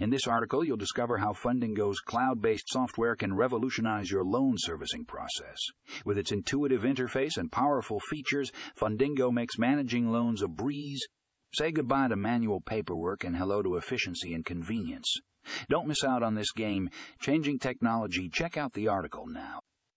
In this article, you'll discover how Fundingo's cloud based software can revolutionize your loan servicing process. With its intuitive interface and powerful features, Fundingo makes managing loans a breeze. Say goodbye to manual paperwork and hello to efficiency and convenience. Don't miss out on this game. Changing technology. Check out the article now.